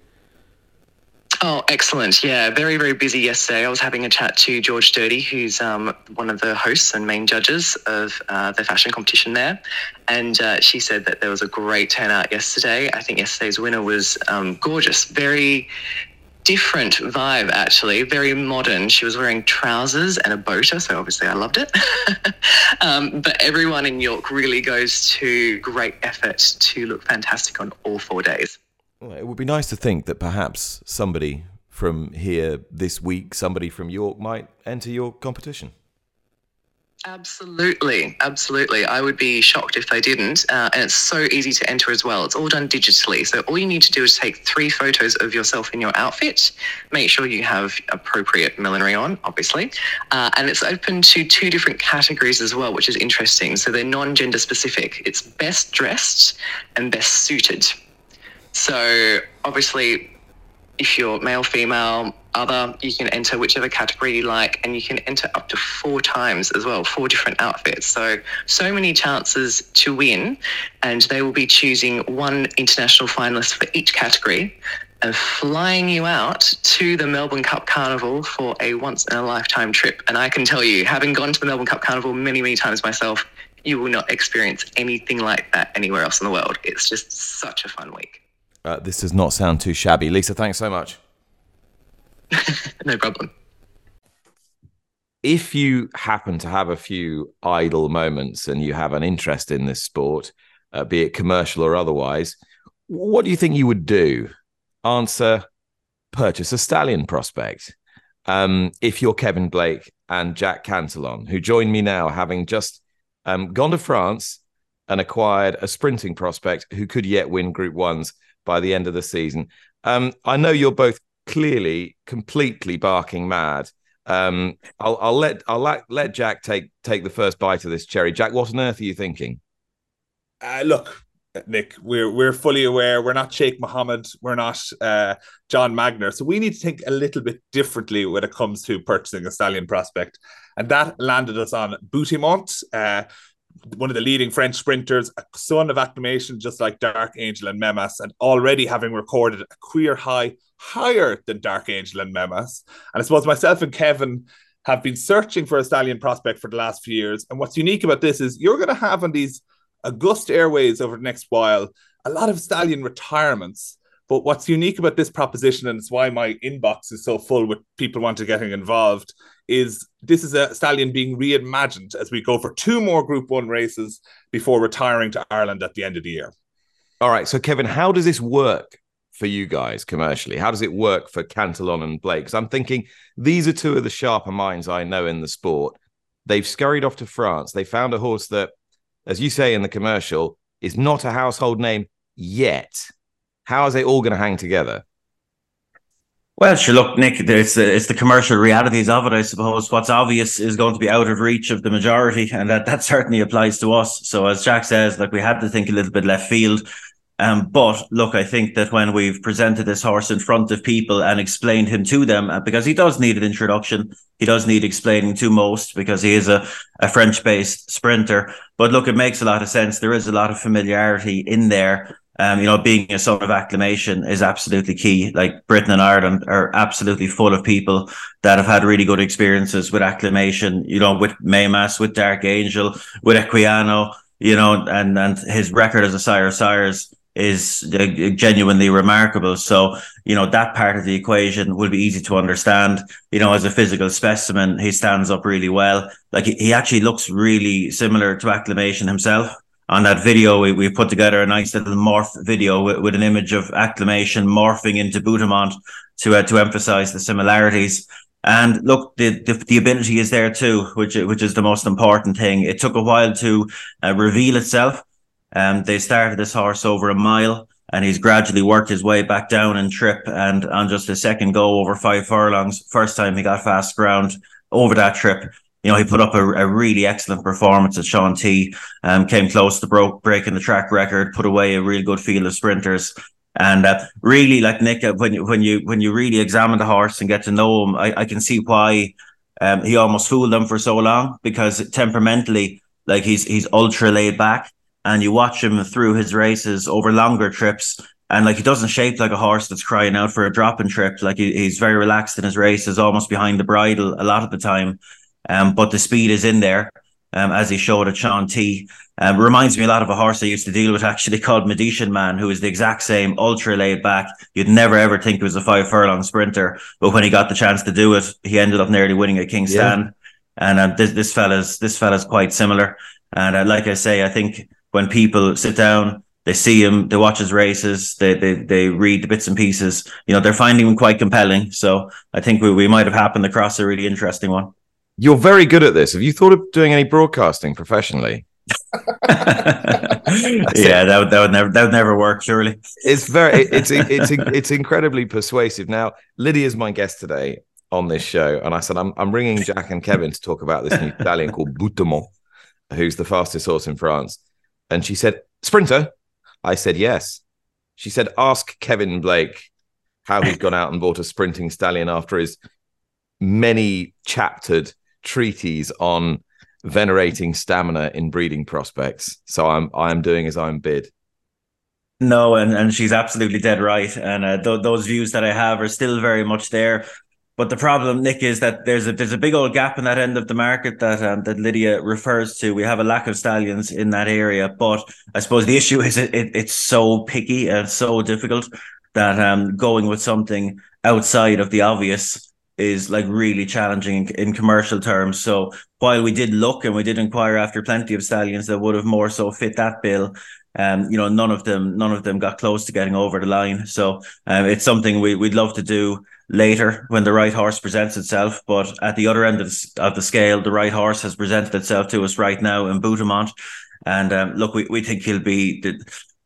[SPEAKER 7] Oh, excellent. Yeah, very, very busy yesterday. I was having a chat to George Dirty, who's um, one of the hosts and main judges of uh, the fashion competition there. And uh, she said that there was a great turnout yesterday. I think yesterday's winner was um, gorgeous, very different vibe, actually, very modern. She was wearing trousers and a boater, so obviously I loved it. um, but everyone in York really goes to great effort to look fantastic on all four days.
[SPEAKER 1] Well, it would be nice to think that perhaps somebody from here this week, somebody from York, might enter your competition.
[SPEAKER 7] Absolutely, absolutely. I would be shocked if they didn't. Uh, and it's so easy to enter as well. It's all done digitally. So all you need to do is take three photos of yourself in your outfit. Make sure you have appropriate millinery on, obviously. Uh, and it's open to two different categories as well, which is interesting. So they're non gender specific. It's best dressed and best suited. So obviously, if you're male, female, other, you can enter whichever category you like, and you can enter up to four times as well, four different outfits. So, so many chances to win, and they will be choosing one international finalist for each category and flying you out to the Melbourne Cup Carnival for a once in a lifetime trip. And I can tell you, having gone to the Melbourne Cup Carnival many, many times myself, you will not experience anything like that anywhere else in the world. It's just such a fun week.
[SPEAKER 1] Uh, this does not sound too shabby. Lisa, thanks so much.
[SPEAKER 7] no problem.
[SPEAKER 1] If you happen to have a few idle moments and you have an interest in this sport, uh, be it commercial or otherwise, what do you think you would do? Answer purchase a stallion prospect. Um, if you're Kevin Blake and Jack Cantillon, who join me now, having just um, gone to France and acquired a sprinting prospect who could yet win Group Ones by the end of the season. Um, I know you're both clearly completely barking mad. Um, I'll, I'll, let I'll let, let Jack take take the first bite of this cherry. Jack, what on earth are you thinking?
[SPEAKER 8] Uh, look, Nick, we're we're fully aware we're not Sheikh Mohammed, we're not uh, John Magnier, so we need to think a little bit differently when it comes to purchasing a stallion prospect, and that landed us on Bouttemont. Uh, one of the leading French sprinters, a son of acclamation, just like Dark Angel and Mehmas, and already having recorded a career high higher than Dark Angel and Mehmas. And I suppose myself and Kevin have been searching for a stallion prospect for the last few years. And what's unique about this is you're going to have on these August Airways over the next while a lot of stallion retirements. But what's unique about this proposition, and it's why my inbox is so full with people wanting to getting involved, is this is a stallion being reimagined as we go for two more Group One races before retiring to Ireland at the end of the year.
[SPEAKER 1] All right. So, Kevin, how does this work for you guys commercially? How does it work for Cantillon and Blake? Because I'm thinking these are two of the sharper minds I know in the sport. They've scurried off to France. They found a horse that, as you say in the commercial, is not a household name yet. How is it all going to hang together?
[SPEAKER 9] Well, sure. Look, Nick, it's the, it's the commercial realities of it. I suppose what's obvious is going to be out of reach of the majority, and that that certainly applies to us. So, as Jack says, like we had to think a little bit left field. Um, but look, I think that when we've presented this horse in front of people and explained him to them, uh, because he does need an introduction, he does need explaining to most because he is a, a French based sprinter. But look, it makes a lot of sense. There is a lot of familiarity in there. Um, you know, being a son of acclamation is absolutely key. Like Britain and Ireland are absolutely full of people that have had really good experiences with acclamation, you know, with Mehmas, with Dark Angel, with Equiano, you know, and, and his record as a sire of sires is genuinely remarkable. So, you know, that part of the equation will be easy to understand. You know, as a physical specimen, he stands up really well. Like he actually looks really similar to acclamation himself on that video, we, we put together a nice little morph video with, with an image of acclamation morphing into Bouttemont to uh, to emphasize the similarities. And look, the, the, the ability is there too, which which is the most important thing. It took a while to uh, reveal itself. Um, they started this horse over a mile, and he's gradually worked his way back down in trip. And on just a second go over five furlongs, first time he got fast ground over that trip, you know, he put up a, a really excellent performance at Chantilly. Um, came close to broke, breaking the track record, put away a real good field of sprinters. And uh, really, like Nick, uh, when you when you when you really examine the horse and get to know him, I, I can see why um, he almost fooled them for so long because temperamentally, like he's he's ultra laid back, and you watch him through his races over longer trips, and like he doesn't shape like a horse that's crying out for a dropping trip. Like he, he's very relaxed in his races, almost behind the bridle a lot of the time. Um, but the speed is in there, um, as he showed at Chantilly. Um, reminds me a lot of a horse I used to deal with actually called Medicean Man, who is the exact same, ultra laid back. You'd never ever think he was a five furlong sprinter, but when he got the chance to do it, he ended up nearly winning a King Stand. And um, this this fella's this fella's quite similar. And uh, like I say, I think when people sit down, they see him, they watch his races, they, they they read the bits and pieces. You know, they're finding him quite compelling. So I think we, we might have happened across a really interesting one.
[SPEAKER 1] You're very good at this. Have you thought of doing any broadcasting professionally?
[SPEAKER 9] yeah, that would, that would never that would never work. Surely,
[SPEAKER 1] it's very it's it's it's incredibly persuasive. Now, Lydia is my guest today on this show, and I said I'm I'm ringing Jack and Kevin to talk about this new stallion called Bouttemont, who's the fastest horse in France. And she said, "Sprinter." I said, "Yes." She said, "Ask Kevin Blake how he's gone out and bought a sprinting stallion after his many chaptered." Treatise on venerating stamina in breeding prospects. So I'm I'm doing as I'm bid.
[SPEAKER 9] No, and, and she's absolutely dead right. And uh, th- those views that I have are still very much there. but the problem, Nick, is that there's a there's a big old gap in that end of the market that um, that Lydia refers to. We have a lack of stallions in that area, but I suppose the issue is it, it it's so picky and so difficult that um, going with something outside of the obvious is like really challenging in, in, commercial terms. So while we did look and we did inquire after plenty of stallions that would have more so fit that bill, um, you know, none of them none of them got close to getting over the line. So um, it's something we, we'd love to do later when the right horse presents itself. But at the other end of the, of the scale, the right horse has presented itself to us right now in Bouttemont. And um, look, we, we think he'll be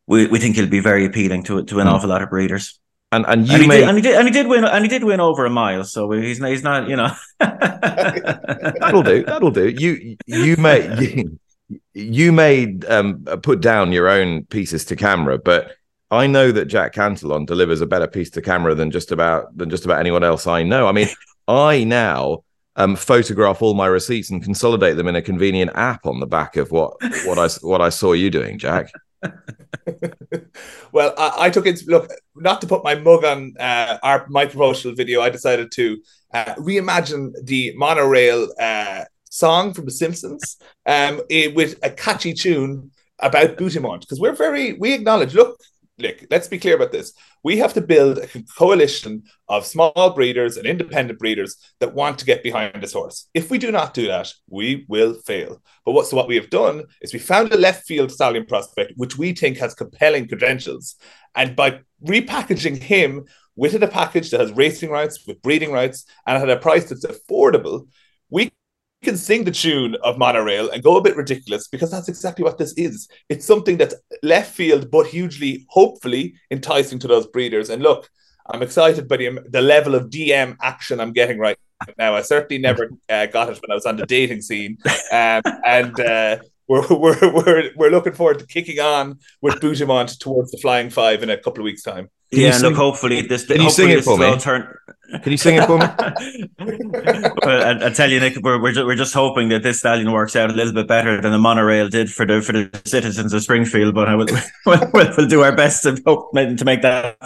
[SPEAKER 9] we, we think he'll be very appealing to to an mm. awful lot of breeders.
[SPEAKER 1] And and you
[SPEAKER 9] and he,
[SPEAKER 1] may...
[SPEAKER 9] did, and he did and he did win and he did win over a mile, so he's not, he's not you know
[SPEAKER 1] that'll do that'll do. You you may you, you may um, put down your own pieces to camera, but I know that Jack Cantillon delivers a better piece to camera than just about than just about anyone else I know. I mean, I now um, photograph all my receipts and consolidate them in a convenient app on the back of what what I what I saw you doing, Jack.
[SPEAKER 8] well, I, I, took it. Look, not to put my mug on uh, our my promotional video, I decided to uh, reimagine the monorail uh, song from The Simpsons um, it, with a catchy tune about Bouttemont because we're very we acknowledge. Look, look, let's be clear about this. We have to build a coalition of small breeders and independent breeders that want to get behind this horse. If we do not do that, we will fail. But what, so what we have done is we found a left field stallion prospect, which we think has compelling credentials. And by repackaging him with a package that has racing rights, with breeding rights, and at a price that's affordable, can sing the tune of monorail and go a bit ridiculous because that's exactly what this is. It's something that's left field, but hugely, hopefully, enticing to those breeders. And look, I'm excited by the, the level of DM action I'm getting right now. I certainly never uh, got it when I was on the dating scene, um, and uh, we're, we're we're we're looking forward to kicking on with Bouttemont towards the Flying Five in a couple of weeks' time.
[SPEAKER 9] Can yeah, look, hopefully this.
[SPEAKER 1] Can you
[SPEAKER 9] sing
[SPEAKER 1] it for me?
[SPEAKER 9] Turn...
[SPEAKER 1] Can you sing it for me?
[SPEAKER 9] well, I, I, tell you, Nick, we're we're just, we're just hoping that this stallion works out a little bit better than the monorail did for the for the citizens of Springfield. But I will we'll, we'll, we'll do our best to hope to make that.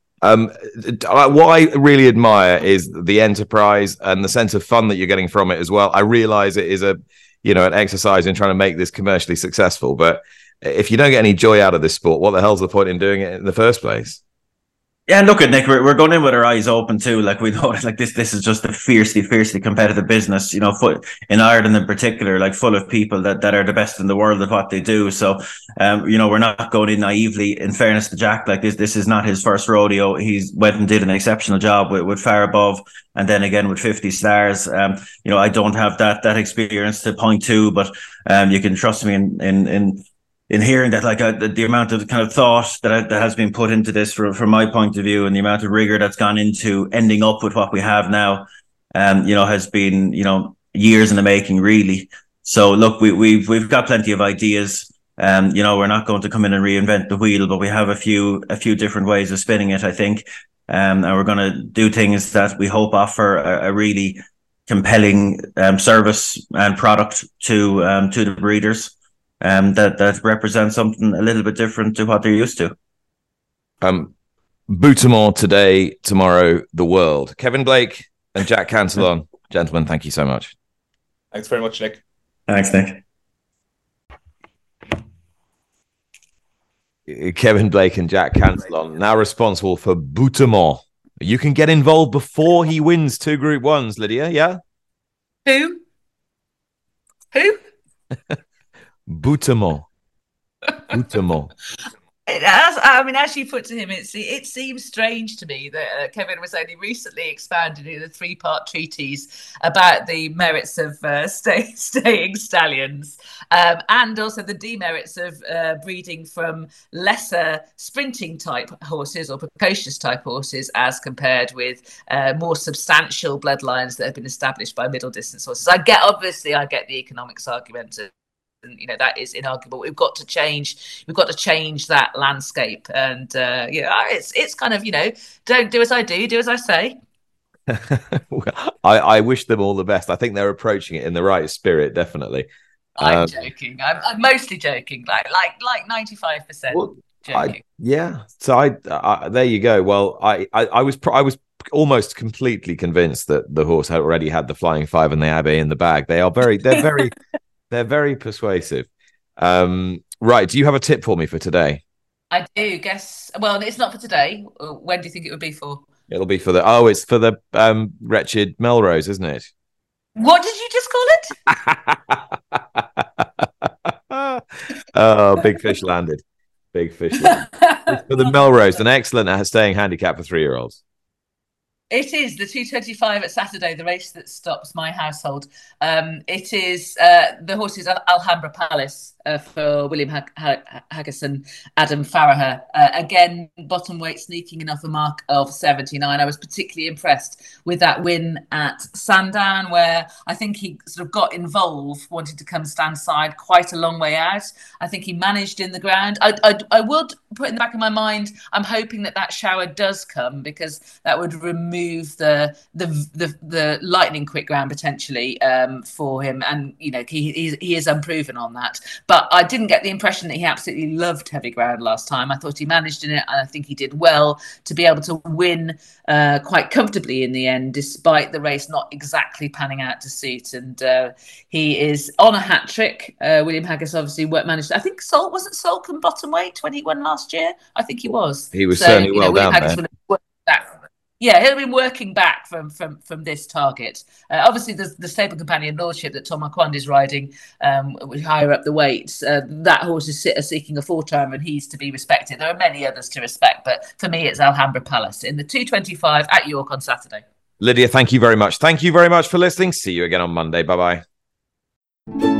[SPEAKER 1] um, what I really admire is the enterprise and the sense of fun that you're getting from it as well. I realize it is a you know an exercise in trying to make this commercially successful, but if you don't get any joy out of this sport, what the hell's the point in doing it in the first place?
[SPEAKER 9] Yeah, and look at Nick. We're, we're going in with our eyes open too. Like we know, like this, this is just a fiercely, fiercely competitive business. You know, in Ireland in particular, like full of people that, that are the best in the world at what they do. So, um, you know, we're not going in naively. In fairness to Jack, like this, this is not his first rodeo. He's went and did an exceptional job with, with far above, and then again with fifty stars. Um, you know, I don't have that that experience to point to, but um, you can trust me in in in in hearing that, like uh, the, the, amount of kind of thought that that has been put into this, from from my point of view, and the amount of rigor that's gone into ending up with what we have now, um, you know, has been you know years in the making, really. So look, we, we've we've got plenty of ideas. Um, you know, we're not going to come in and reinvent the wheel, but we have a few a few different ways of spinning it. I think, um, and we're going to do things that we hope offer a, a really compelling um, service and product to um, to the breeders um, that that represents something a little bit different to what they're used to.
[SPEAKER 1] Um, Bouttemont today, tomorrow, the world. Kevin Blake and Jack Cantillon, gentlemen, thank you so much.
[SPEAKER 8] Thanks very much, Nick.
[SPEAKER 9] Thanks, Nick.
[SPEAKER 1] Kevin Blake and Jack Cantillon now responsible for Bouttemont. You can get involved before he wins two Group Ones, Lydia. Yeah.
[SPEAKER 2] Who? Who?
[SPEAKER 1] Bouttemont. Bouttemont.
[SPEAKER 2] As, I mean, as you put to him, it, it seems strange to me that uh, Kevin was only recently expanded in a three part treatise about the merits of uh, stay, staying stallions um, and also the demerits of uh, breeding from lesser sprinting type horses or precocious type horses as compared with uh, more substantial bloodlines that have been established by middle distance horses. I get, obviously, I get the economics argument and you know that is inarguable. We've got to change. We've got to change that landscape, and uh, yeah, it's it's kind of you know don't do as I do, do as I say.
[SPEAKER 1] I, I wish them all the best. I think they're approaching it in the right spirit, definitely.
[SPEAKER 2] I'm um, joking. I'm, I'm, mostly joking, like like like ninety five percent.
[SPEAKER 1] Yeah. So I, I, there you go. Well, I, I, I was, I was almost completely convinced that the horse had already had the flying five and the Abbaye in the bag. They are very, they're very, they're very persuasive. Um, right. Do you have a tip for me for today?
[SPEAKER 2] I do. Guess. Well, it's not for today. When do you think it would be for?
[SPEAKER 1] It'll be for the. Oh, it's for the um, wretched Melrose, isn't it?
[SPEAKER 2] What did you just call
[SPEAKER 1] it? oh, big fish landed. Big fish landed. for the Melrose, an excellent staying handicap for three year olds.
[SPEAKER 2] It is the 225 at Saturday, the race that stops my household. Um, it is uh, the horses Alhambra Palace uh, for William Hag- Hag- Haggerson, Adam Farragher. Uh, again, bottom weight sneaking enough a mark of 79. I was particularly impressed with that win at Sandown, where I think he sort of got involved, wanted to come stand side quite a long way out. I think he managed in the ground. I, I, I would put in the back of my mind, I'm hoping that that shower does come because that would remove remove the the the, the lightning quick ground potentially um, for him, and you know he, he he is unproven on that. But I didn't get the impression that he absolutely loved heavy ground last time. I thought he managed in it, and I think he did well to be able to win uh, quite comfortably in the end, despite the race not exactly panning out to suit. And uh, he is on a hat trick. Uh, William Haggas obviously worked managed. I think Salt wasn't Salt and bottom weight when he won last year. I think he was.
[SPEAKER 1] He was so, certainly well know, down there
[SPEAKER 2] yeah, he'll be working back from from from this target. Uh, obviously, the the stable companion lordship that Tom Marquand is riding, um, higher up the weights, uh, that horse is seeking a four timer, and he's to be respected. There are many others to respect, but for me, it's Alhambra Palace in the two twenty five at York on Saturday.
[SPEAKER 1] Lydia, thank you very much. Thank you very much for listening. See you again on Monday. Bye bye.